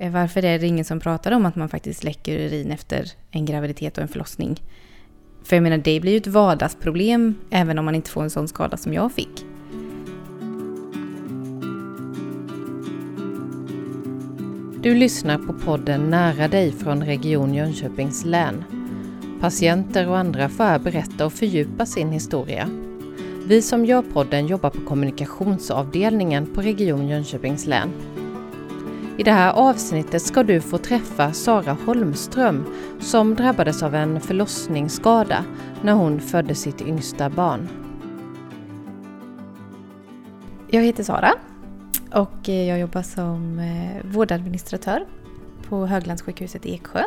Eh, varför är det ingen som pratar om att man faktiskt läcker urin efter en graviditet och en förlossning? För jag menar, det blir ju ett vardagsproblem även om man inte får en sån skada som jag fick. Du lyssnar på podden Nära dig från Region Jönköpings län. Patienter och andra får här berätta och fördjupa sin historia. Vi som gör podden jobbar på kommunikationsavdelningen på Region Jönköpings län. I det här avsnittet ska du få träffa Sara Holmström som drabbades av en förlossningsskada när hon födde sitt yngsta barn. Jag heter Sara och eh, jag jobbar som eh, vårdadministratör på Höglandssjukhuset i Eksjö.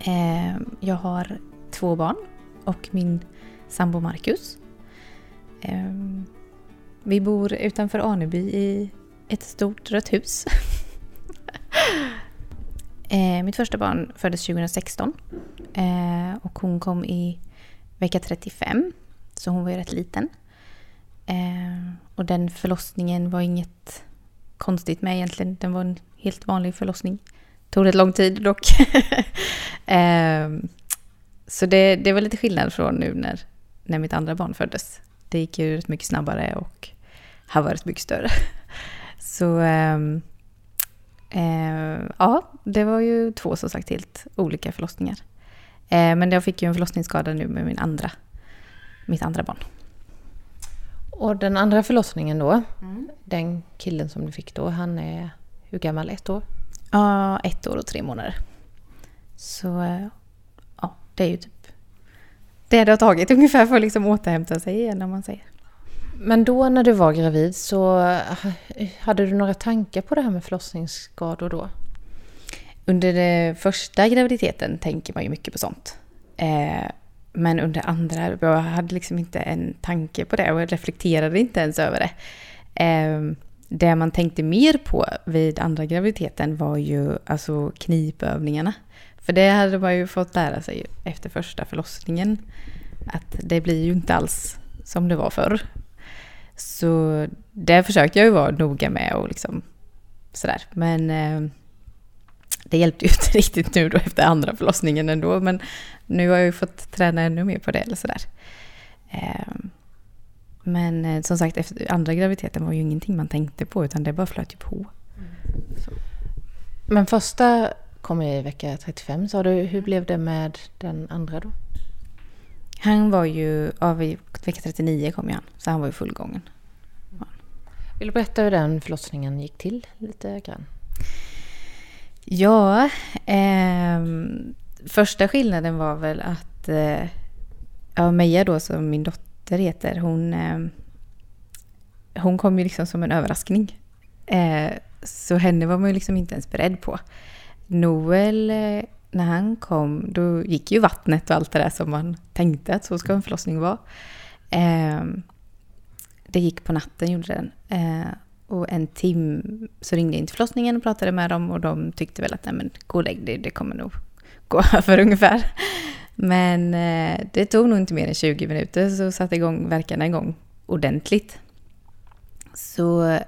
Ehm, jag har två barn och min sambo Marcus. Ehm, vi bor utanför Aneby i ett stort rött hus. eh, mitt första barn föddes 2016 eh, och hon kom i vecka 35, så hon var ju rätt liten. Eh, och den förlossningen var inget konstigt med egentligen. Den var en helt vanlig förlossning. Tog rätt lång tid dock. eh, så det, det var lite skillnad från nu när, när mitt andra barn föddes. Det gick ju rätt mycket snabbare och har varit mycket större. Så ehm, eh, ja, det var ju två som sagt helt olika förlossningar. Eh, men jag fick ju en förlossningsskada nu med min andra, mitt andra barn. Och den andra förlossningen då, mm. den killen som du fick då, han är hur gammal? Ett år? Ja, ett år och tre månader. Så eh, ja, det är ju typ det det har tagit ungefär för att liksom återhämta sig igen om man säger. Men då när du var gravid så eh, hade du några tankar på det här med förlossningsskador då? Under den första graviditeten tänker man ju mycket på sånt. Eh, men under andra, jag hade liksom inte en tanke på det och reflekterade inte ens över det. Eh, det man tänkte mer på vid andra graviditeten var ju alltså knipövningarna. För det hade man ju fått lära sig efter första förlossningen. Att det blir ju inte alls som det var förr. Så det försökte jag ju vara noga med och liksom sådär. Men eh, det hjälpte ju inte riktigt nu då efter andra förlossningen ändå. Men nu har jag ju fått träna ännu mer på det eller sådär. Eh, men eh, som sagt, efter andra graviditeten var ju ingenting man tänkte på utan det bara flöt ju på. Mm. Men första kom i vecka 35 sa du. Hur blev det med den andra då? Han var ju, av vecka 39 kom ju han, så han var ju fullgången. Ja. Vill du berätta hur den förlossningen gick till lite grann? Ja, eh, första skillnaden var väl att eh, ja, Meja då som min dotter heter, hon, eh, hon kom ju liksom som en överraskning. Eh, så henne var man ju liksom inte ens beredd på. Noel eh, när han kom, då gick ju vattnet och allt det där som man tänkte att så ska en förlossning vara. Eh, det gick på natten, gjorde den. Eh, och en timme så ringde jag in till förlossningen och pratade med dem och de tyckte väl att nej men gå och lägg dig, det kommer nog gå över ungefär. Men eh, det tog nog inte mer än 20 minuter så satte igång verkarna igång ordentligt. Så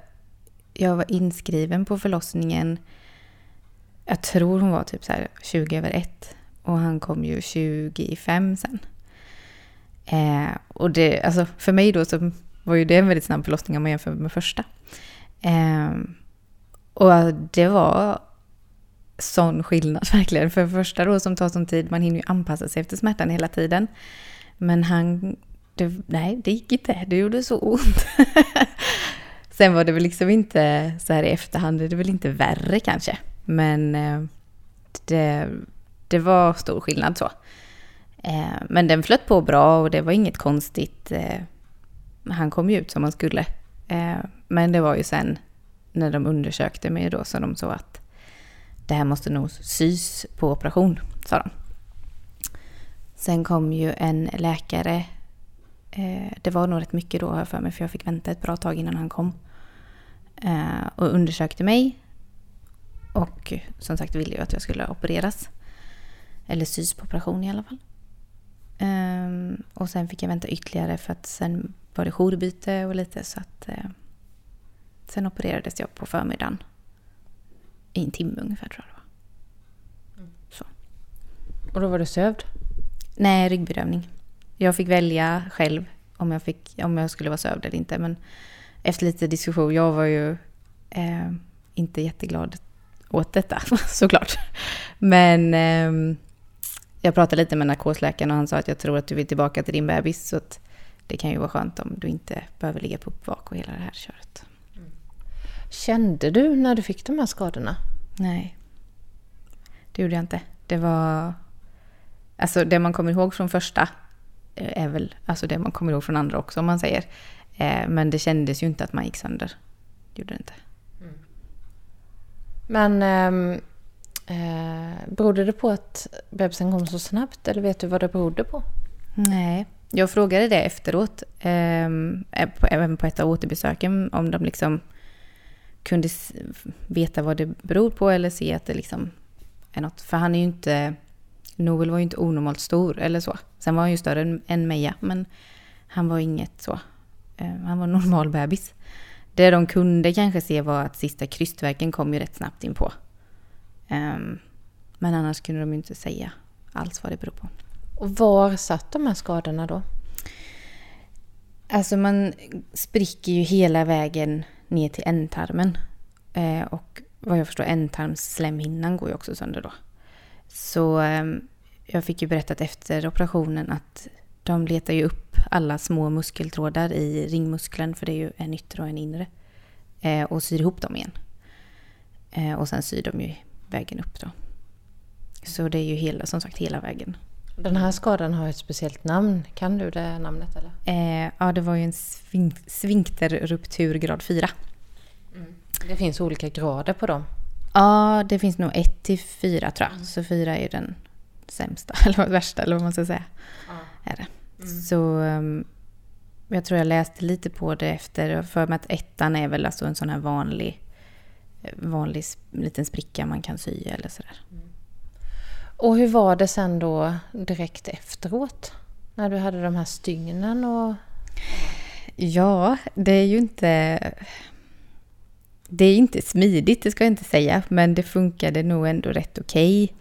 jag var inskriven på förlossningen jag tror hon var typ så 20 över 1. Och han kom ju 25 sen. Eh, och det, alltså för mig då så var ju det en väldigt snabb förlossning om man jämför med första. Eh, och det var sån skillnad verkligen. För första då som tar sån tid, man hinner ju anpassa sig efter smärtan hela tiden. Men han, det, nej det gick inte, det gjorde så ont. Sen var det väl liksom inte så här i efterhand, det är väl inte värre kanske. Men eh, det, det var stor skillnad så. Eh, men den flöt på bra och det var inget konstigt. Eh, han kom ju ut som han skulle. Men det var ju sen när de undersökte mig då så de sa att det här måste nog sys på operation, sa de. Sen kom ju en läkare. Det var nog rätt mycket då för mig för jag fick vänta ett bra tag innan han kom. Och undersökte mig och som sagt ville ju att jag skulle opereras. Eller sys på operation i alla fall. Um, och sen fick jag vänta ytterligare för att sen var det jourbyte och lite så att uh, sen opererades jag på förmiddagen. i en timme ungefär tror jag det var. Så. Och då var du sövd? Nej, ryggbedövning. Jag fick välja själv om jag, fick, om jag skulle vara sövd eller inte. Men efter lite diskussion, jag var ju eh, inte jätteglad åt detta såklart. Men eh, jag pratade lite med narkosläkaren och han sa att jag tror att du vill tillbaka till din bebis. Så att det kan ju vara skönt om du inte behöver ligga på uppvak och hela det här köret. Kände du när du fick de här skadorna? Nej, det gjorde jag inte. Det var... Alltså det man kommer ihåg från första eh, är väl alltså det man kommer ihåg från andra också om man säger. Eh, men det kändes ju inte att man gick sönder. Det gjorde det inte. Men ehm, eh, berodde det på att bebisen kom så snabbt eller vet du vad det berodde på? Nej, jag frågade det efteråt. Ehm, eh, även på ett av återbesöken om de liksom kunde veta vad det beror på eller se att det liksom är något. För han är ju inte... Noel var ju inte onormalt stor eller så. Sen var han ju större än, än Meja, men han var inget så. Eh, han var normal bebis. Det de kunde kanske se var att sista krystverken kom ju rätt snabbt in på. Um, men annars kunde de ju inte säga alls vad det beror på. Och var satt de här skadorna då? Alltså man spricker ju hela vägen ner till ändtarmen. Eh, och vad jag förstår ändtarmsslemhinnan går ju också sönder då. Så eh, jag fick ju berättat efter operationen att de letar ju upp alla små muskeltrådar i ringmuskeln, för det är ju en yttre och en inre, eh, och syr ihop dem igen. Eh, och sen syr de ju vägen upp då. Så det är ju hela, som sagt hela vägen. Den här skadan har ett speciellt namn. Kan du det namnet eller? Eh, ja, det var ju en svink sfinkterruptur grad 4. Mm. Det finns olika grader på dem? Ja, det finns nog 1 till 4 tror jag. Mm. Så 4 är den sämsta, eller värsta, eller vad man ska säga. Ja. Är det. Mm. Så um, jag tror jag läste lite på det efter, för mig att ettan är väl alltså en sån här vanlig, vanlig liten spricka man kan sy eller sådär. Mm. Och hur var det sen då direkt efteråt? När du hade de här stygnen och... Ja, det är ju inte... Det är inte smidigt, det ska jag inte säga, men det funkade nog ändå rätt okej. Okay.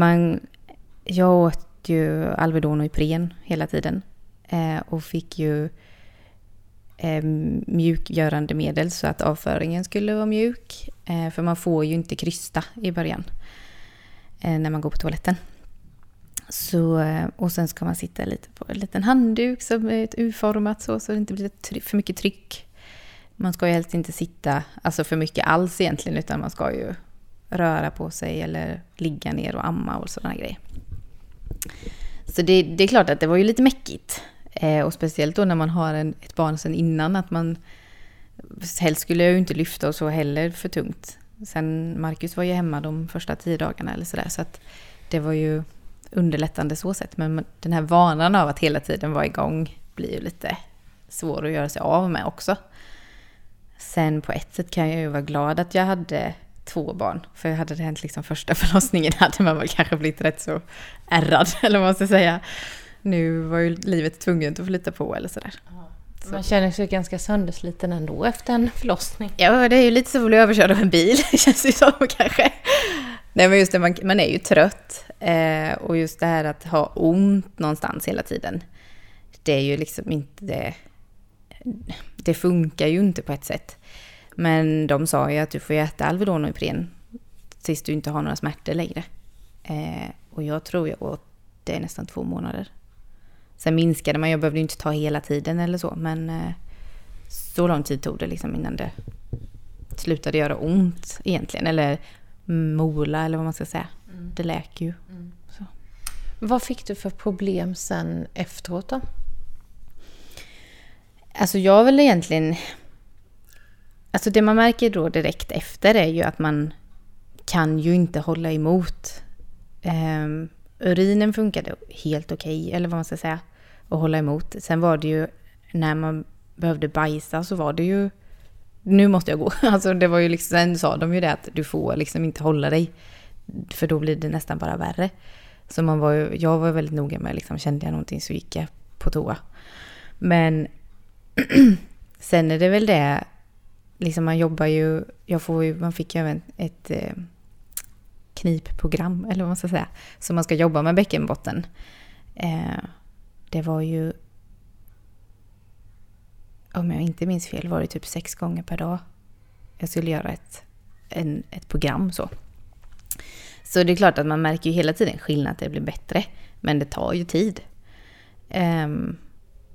Man... Jag åt åt ju Alvedon och Ipren hela tiden eh, och fick ju eh, mjukgörande medel så att avföringen skulle vara mjuk. Eh, för man får ju inte krysta i början. Eh, när man går på toaletten. Så, eh, och sen ska man sitta lite på en liten handduk som är U-format så, så det inte blir för mycket tryck. Man ska ju helst inte sitta alltså för mycket alls egentligen, utan man ska ju röra på sig eller ligga ner och amma och sådana grejer. Så det, det, är klart att det var ju lite mäckigt. Eh, och speciellt då när man har en, ett barn sen innan, att man... Helst skulle jag ju inte lyfta och så heller för tungt. Sen Marcus var ju hemma de första tio dagarna eller sådär. Så att det var ju underlättande så sett. Men den här vanan av att hela tiden vara igång blir ju lite svår att göra sig av med också. Sen på ett sätt kan jag ju vara glad att jag hade två barn. För hade det hänt liksom första förlossningen hade man väl kanske blivit rätt så ärrad, eller vad man ska säga. Nu var ju livet tvunget att flytta på eller sådär. Så. Man känner sig ganska söndersliten ändå efter en förlossning. Ja, det är ju lite som att bli överkörd av en bil, känns det som kanske. Nej, men just det, man, man är ju trött. Eh, och just det här att ha ont någonstans hela tiden. Det är ju liksom inte... Det, det funkar ju inte på ett sätt. Men de sa ju att du får äta Alvedon och Ipren tills du inte har några smärtor längre. Eh, och jag tror jag åt det nästan två månader. Sen minskade man, jag behövde inte ta hela tiden eller så, men eh, så lång tid tog det liksom innan det slutade göra ont egentligen. Eller mola eller vad man ska säga. Mm. Det läker ju. Mm. Vad fick du för problem sen efteråt då? Alltså jag vill egentligen... Alltså det man märker då direkt efter är ju att man kan ju inte hålla emot. Um, urinen funkade helt okej, okay, eller vad man ska säga, att hålla emot. Sen var det ju, när man behövde bajsa så var det ju, nu måste jag gå. Alltså det var ju liksom, sen sa de ju det att du får liksom inte hålla dig, för då blir det nästan bara värre. Så man var ju, jag var väldigt noga med, liksom, kände jag någonting så gick jag på toa. Men sen är det väl det, liksom man jobbar ju, jag får ju, man fick ju även ett eh, knipprogram, eller vad man ska säga, så man ska jobba med bäckenbotten. Eh, det var ju, om jag inte minns fel, var det typ sex gånger per dag jag skulle göra ett, en, ett program så. Så det är klart att man märker ju hela tiden skillnad att det blir bättre, men det tar ju tid. Um,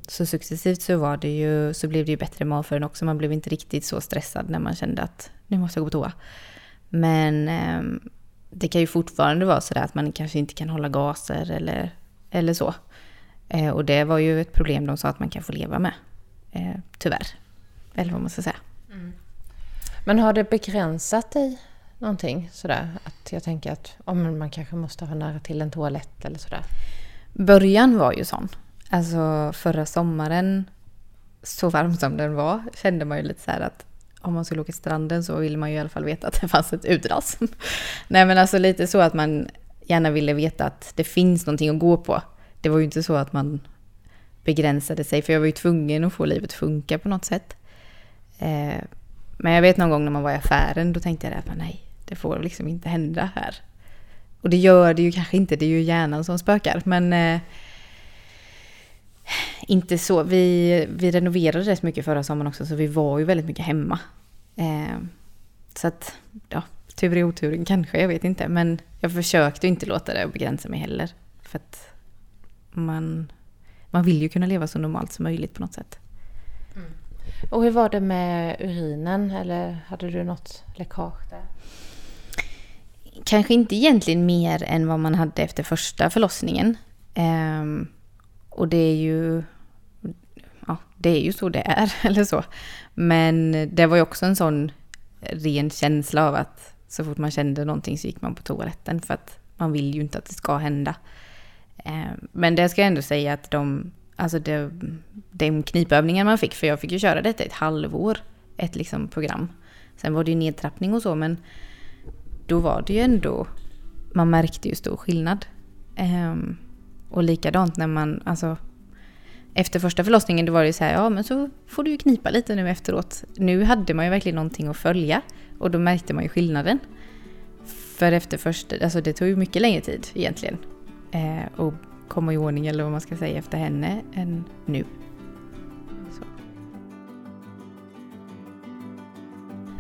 så successivt så, var det ju, så blev det ju bättre magföring också. Man blev inte riktigt så stressad när man kände att nu måste jag gå på toa. Men um, det kan ju fortfarande vara så att man kanske inte kan hålla gaser eller, eller så. Uh, och det var ju ett problem de sa att man kan få leva med. Uh, tyvärr. Eller vad man ska säga. Mm. Men har det begränsat dig någonting sådär? Att jag tänker att om man kanske måste ha nära till en toalett eller sådär? Början var ju sån. Alltså förra sommaren, så varm som den var, kände man ju lite så här att om man skulle åka till stranden så ville man ju i alla fall veta att det fanns ett utedass. Nej men alltså lite så att man gärna ville veta att det finns någonting att gå på. Det var ju inte så att man begränsade sig, för jag var ju tvungen att få livet att funka på något sätt. Eh, men jag vet någon gång när man var i affären, då tänkte jag att nej, det får liksom inte hända här. Och det gör det ju kanske inte, det är ju hjärnan som spökar. Men eh, inte så. Vi, vi renoverade rätt mycket förra sommaren också, så vi var ju väldigt mycket hemma. Eh, så att, ja, tur i oturen kanske, jag vet inte. Men jag försökte inte låta det begränsa mig heller. För att man, man vill ju kunna leva så normalt som möjligt på något sätt. Mm. Och hur var det med urinen? Eller hade du något läckage där? Kanske inte egentligen mer än vad man hade efter första förlossningen. Um, och det är ju... Ja, det är ju så det är, eller så. Men det var ju också en sån ren känsla av att så fort man kände någonting så gick man på toaletten för att man vill ju inte att det ska hända. Eh, men det ska jag ändå säga att de alltså det, de knipövningar man fick, för jag fick ju köra detta ett halvår, ett liksom program. Sen var det ju nedtrappning och så, men då var det ju ändå, man märkte ju stor skillnad. Um, och likadant när man, alltså efter första förlossningen då var det så här, ja men så får du ju knipa lite nu efteråt. Nu hade man ju verkligen någonting att följa och då märkte man ju skillnaden. För efter första, alltså det tog ju mycket längre tid egentligen. Eh, och komma i ordning eller vad man ska säga efter henne än nu. Så.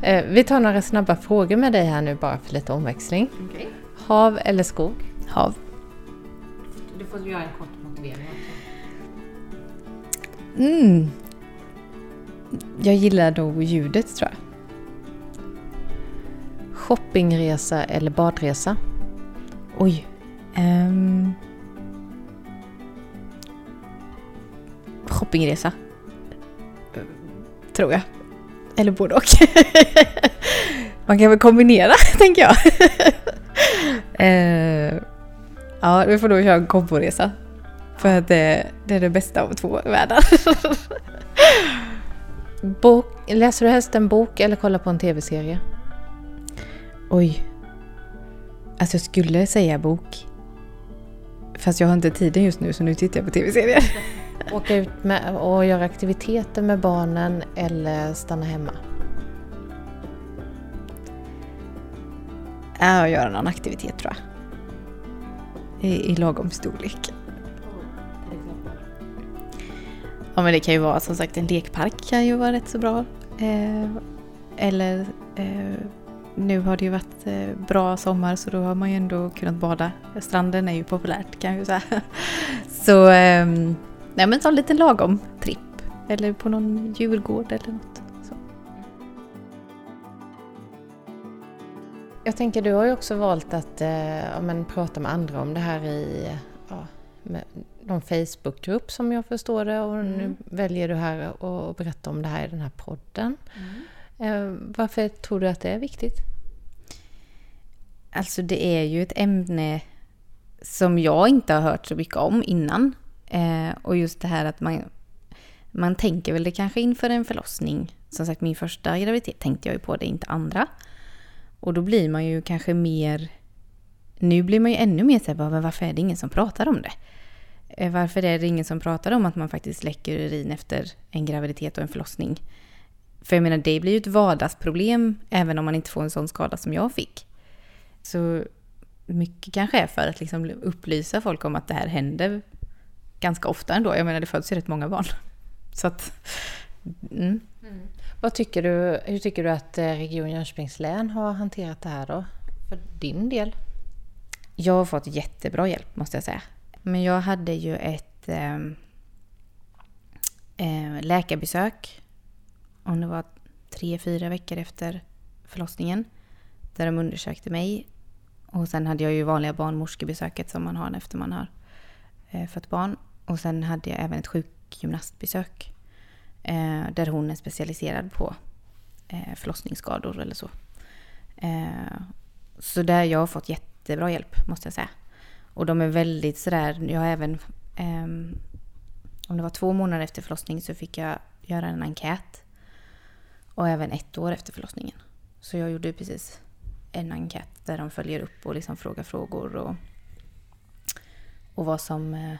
Eh, vi tar några snabba frågor med dig här nu bara för lite omväxling. Okay. Hav eller skog? Hav. Du får göra en kort motivering också. Mm. Jag gillar nog ljudet tror jag. Shoppingresa eller badresa? Oj. Um, shoppingresa. Tror jag. Eller både och. Man kan väl kombinera, tänker jag. Ehm ja, vi får då köra en komboresa. För att det, det, är det bästa av två världar. bok, läser du helst en bok eller kollar på en tv-serie? Oj. Alltså jag skulle säga bok. Fast jag har inte tiden just nu så nu tittar jag på tv-serier. Åka ut med, och göra aktiviteter med barnen eller stanna hemma? Ja, göra någon aktivitet tror jag. I, i lagom storlek. Ja men det kan ju vara som sagt en lekpark kan ju vara rätt så bra. Eh, eller eh, nu har det ju varit eh, bra sommar så då har man ju ändå kunnat bada. Stranden är ju populärt kan jag ju säga. Så eh, Nej men ta en liten lagom tripp. Eller på någon djurgård eller något. Jag tänker du har ju också valt att eh, men, prata med andra om det här i ja, med någon Facebookgrupp som jag förstår det och mm. nu väljer du här att berätta om det här i den här podden. Mm. Eh, varför tror du att det är viktigt? Alltså det är ju ett ämne som jag inte har hört så mycket om innan. Eh, och just det här att man, man tänker väl det kanske inför en förlossning. Som sagt, min första graviditet tänkte jag ju på det, inte andra. Och då blir man ju kanske mer... Nu blir man ju ännu mer såhär, men varför är det ingen som pratar om det? Eh, varför är det ingen som pratar om att man faktiskt läcker urin efter en graviditet och en förlossning? För jag menar, det blir ju ett vardagsproblem även om man inte får en sån skada som jag fick. Så mycket kanske är för att liksom upplysa folk om att det här händer ganska ofta ändå. Jag menar, det föds ju rätt många barn. Så att... Mm. Mm. Vad tycker du, hur tycker du att eh, Region Jönköpings län har hanterat det här då? För din del? Jag har fått jättebra hjälp måste jag säga. Men jag hade ju ett ehm, eh, läkarbesök. Om det var tre, fyra veckor efter förlossningen. Där de undersökte mig. Och sen hade jag ju vanliga barnmorskebesöket som man har efter man har eh, fött barn. Och sen hade jag även ett sjukgymnastbesök. Eh, där hon är specialiserad på eh, förlossningsskador eller så. Eh, så där jag har fått jättebra hjälp måste jag säga. Och de är väldigt sådär, jag har även eh, om det var två månader efter förlossning så fick jag göra en enkät. Och även ett år efter förlossningen. Så jag gjorde precis en enkät där de följer upp och liksom frågar frågor och, och vad som... Eh,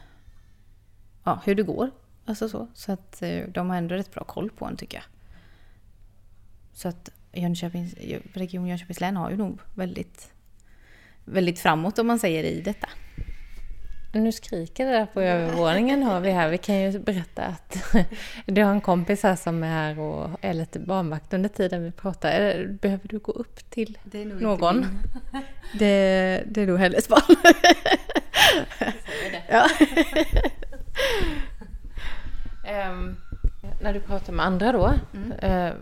ja, hur det går. Alltså så. Så att eh, de har ändå rätt bra koll på en tycker jag. Så att Jönköpings, Region Jönköpings län har ju nog väldigt, väldigt framåt om man säger i detta. Nu skriker det där på övervåningen har vi här. Vi kan ju berätta att du har en kompis här som är här och är lite barnvakt under tiden vi pratar. Behöver du gå upp till det någon? Det, det är nog hennes barn. ja. Um, när du pratar med andra då, mm. uh,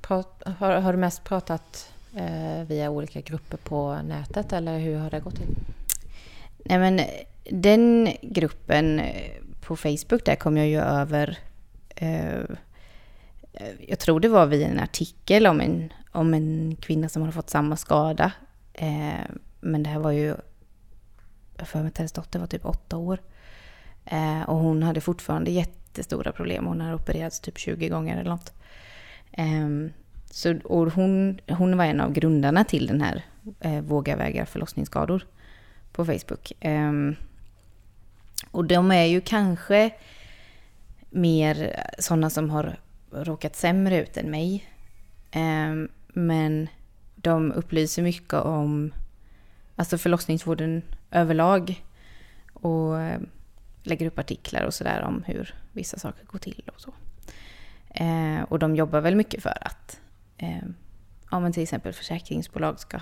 prat, har, har, du mest pratat uh, via olika grupper på nätet eller hur har det gått till? Nej men den gruppen eh, på Facebook där kom jag ju över eh, jag tror det var via en artikel om en, om en kvinna som hade fått samma skada. Eh, men det här var ju, jag för mig att hennes dotter var typ åtta år. Eh, och hon hade fortfarande jättestora problem. Hon har opererats typ 20 gånger eller något. Ehm, så, och hon, hon var en av grundarna till den här eh, Våga Vägra förlossningsskador på Facebook. Um, och de är ju kanske mer sådana som har råkat sämre ut än mig. Um, men de upplyser mycket om alltså förlossningsvården överlag. Och lägger upp artiklar och sådär om hur vissa saker går till och så. Uh, och de jobbar väl mycket för att uh, ja, men till exempel försäkringsbolag ska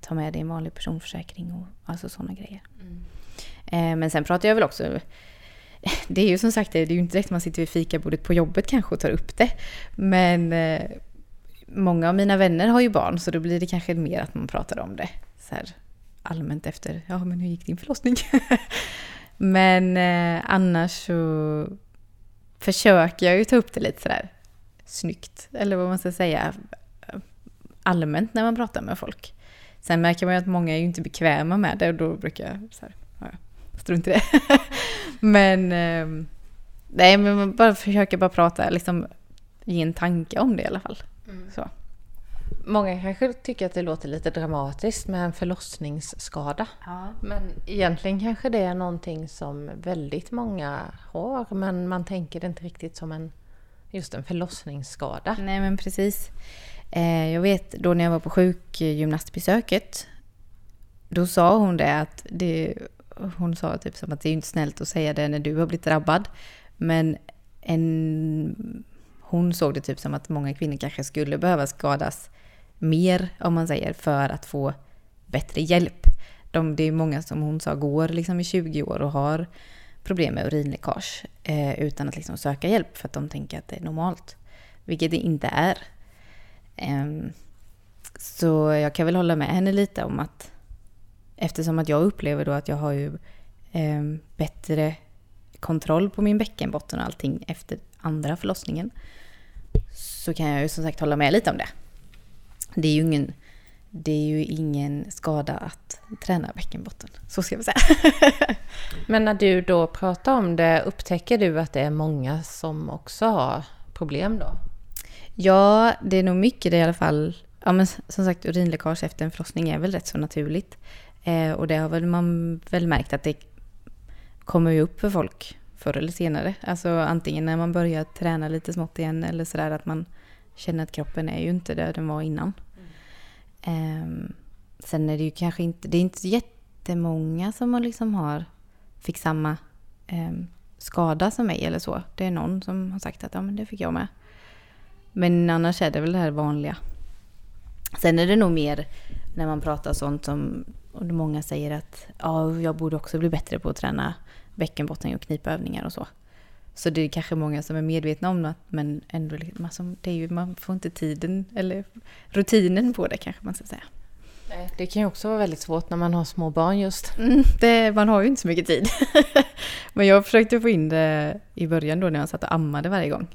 ta med det i en vanlig personförsäkring och alltså sådana grejer. Mm. Eh, men sen pratar jag väl också det är ju som sagt, det är ju inte direkt man sitter vid fikabordet på jobbet kanske och tar upp det. Men eh, många av mina vänner har ju barn så då blir det kanske mer att man pratar om det. Så här, allmänt efter, ja men hur gick din förlossning? men eh, annars så försöker jag ju ta upp det lite sådär snyggt. Eller vad man ska säga. Allmänt när man pratar med folk. Sen märker man ju att många är ju inte bekväma med det och då brukar jag så här, ja, strunt i det. men eh, nej, men man bara försöker bara prata, liksom ge en tanke om det i alla fall. Mm. Så. Många kanske tycker att det låter lite dramatiskt med en förlossningsskada. Ja. Men egentligen kanske det är någonting som väldigt många har, men man tänker det inte riktigt som en just en förlossningsskada. Nej, men precis. Eh, jag vet då när jag var på sjukgymnastbesöket, då sa hon det att det, hon sa typ som att det är inte snällt att säga det när du har blivit drabbad. Men en, hon såg det typ som att många kvinnor kanske skulle behöva skadas mer, om man säger, för att få bättre hjälp. De, det är många som hon sa går liksom i 20 år och har problem med urinläckage eh, utan att liksom söka hjälp för att de tänker att det är normalt. Vilket det inte är. Eh, så jag kan väl hålla med henne lite om att eftersom att jag upplever då att jag har ju eh, bättre kontroll på min bäckenbotten och allting efter andra förlossningen så kan jag ju som sagt hålla med lite om det. Det är ju ingen, det är ju ingen skada att träna bäckenbotten, så ska vi säga. Men när du då pratar om det, upptäcker du att det är många som också har problem då? Ja, det är nog mycket det i alla fall. Ja, men som sagt, urinläckage efter en förlossning är väl rätt så naturligt. Eh, och det har väl man väl märkt att det kommer ju upp för folk förr eller senare. Alltså antingen när man börjar träna lite smått igen eller sådär att man känner att kroppen är ju inte där den var innan. Um, sen är det ju kanske inte, det är inte jättemånga som har liksom har, fick samma um, skada som mig eller så. Det är någon som har sagt att ja men det fick jag med. Men annars är det väl det här vanliga. Sen är det nog mer när man pratar sånt som, och många säger att ja, jag borde också bli bättre på att träna bäckenbotten och knipövningar och så. Så det är kanske många som är medvetna om det, men ändå, liksom, det är ju, man får inte tiden eller rutinen på det kanske man ska säga. Det kan ju också vara väldigt svårt när man har små barn just. Mm, det, man har ju inte så mycket tid. men jag försökte få in det i början då när jag satt och ammade varje gång.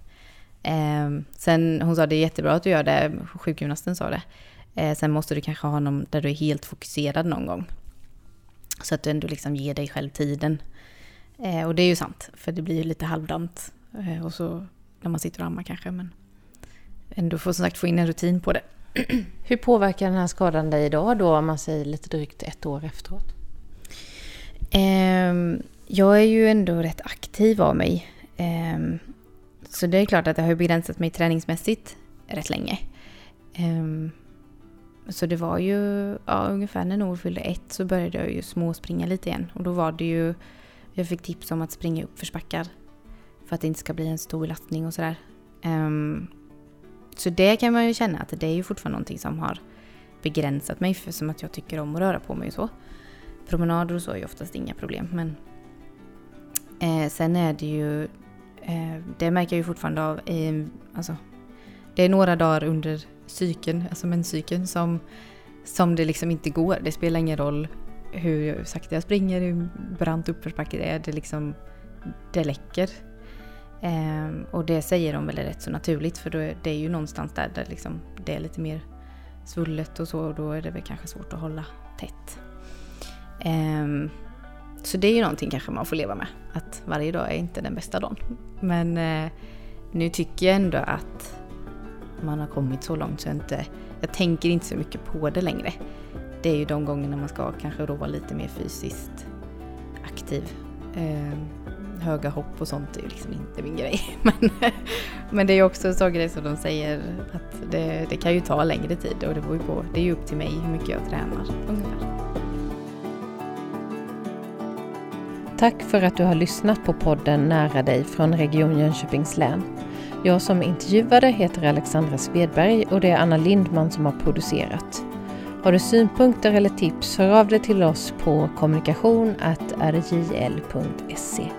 Eh, sen hon sa det är jättebra att du gör det, sjukgymnasten sa det. Eh, sen måste du kanske ha någon där du är helt fokuserad någon gång. Så att du ändå liksom ger dig själv tiden. Eh, och det är ju sant, för det blir ju lite halvdant. Eh, och så när man sitter och ammar kanske, men ändå få, som sagt, få in en rutin på det. Hur påverkar den här skadan dig idag då, om man säger lite drygt ett år efteråt? Eh, jag är ju ändå rätt aktiv av mig. Eh, så det är klart att det har begränsat mig träningsmässigt rätt länge. Um, så det var ju ja, ungefär när Nor fyllde ett så började jag ju småspringa lite igen. Och då var det ju, jag fick tips om att springa upp för spackar. För att det inte ska bli en stor belastning och sådär. Um, så det kan man ju känna att det är ju fortfarande någonting som har begränsat mig för som att jag tycker om att röra på mig och så. Promenader och så är ju oftast inga problem men eh, sen är det ju, eh, det märker jag ju fortfarande av, eh, alltså det är några dagar under cykeln, alltså menscykeln, som, som det liksom inte går. Det spelar ingen roll hur sakta jag springer, hur brant uppförsbacke det är, det liksom, det läcker. Ehm, och det säger de väl är rätt så naturligt för då är, det är ju någonstans där, där liksom det är lite mer svullet och så och då är det väl kanske svårt att hålla tätt. Ehm, så det är ju någonting kanske man får leva med, att varje dag är inte den bästa dagen. Men eh, nu tycker jag ändå att man har kommit så långt så jag inte, jag tänker inte så mycket på det längre. Det är ju de gångerna man ska kanske då vara lite mer fysiskt aktiv. Eh, höga hopp och sånt är ju liksom inte min grej. Men, men det är också så grej som de säger att det, det kan ju ta längre tid och det beror ju på, det är ju upp till mig hur mycket jag tränar ungefär. Tack för att du har lyssnat på podden Nära dig från Region Jönköpings län. Jag som intervjuade heter Alexandra Svedberg och det är Anna Lindman som har producerat. Har du synpunkter eller tips, hör av dig till oss på kommunikation.rjl.se.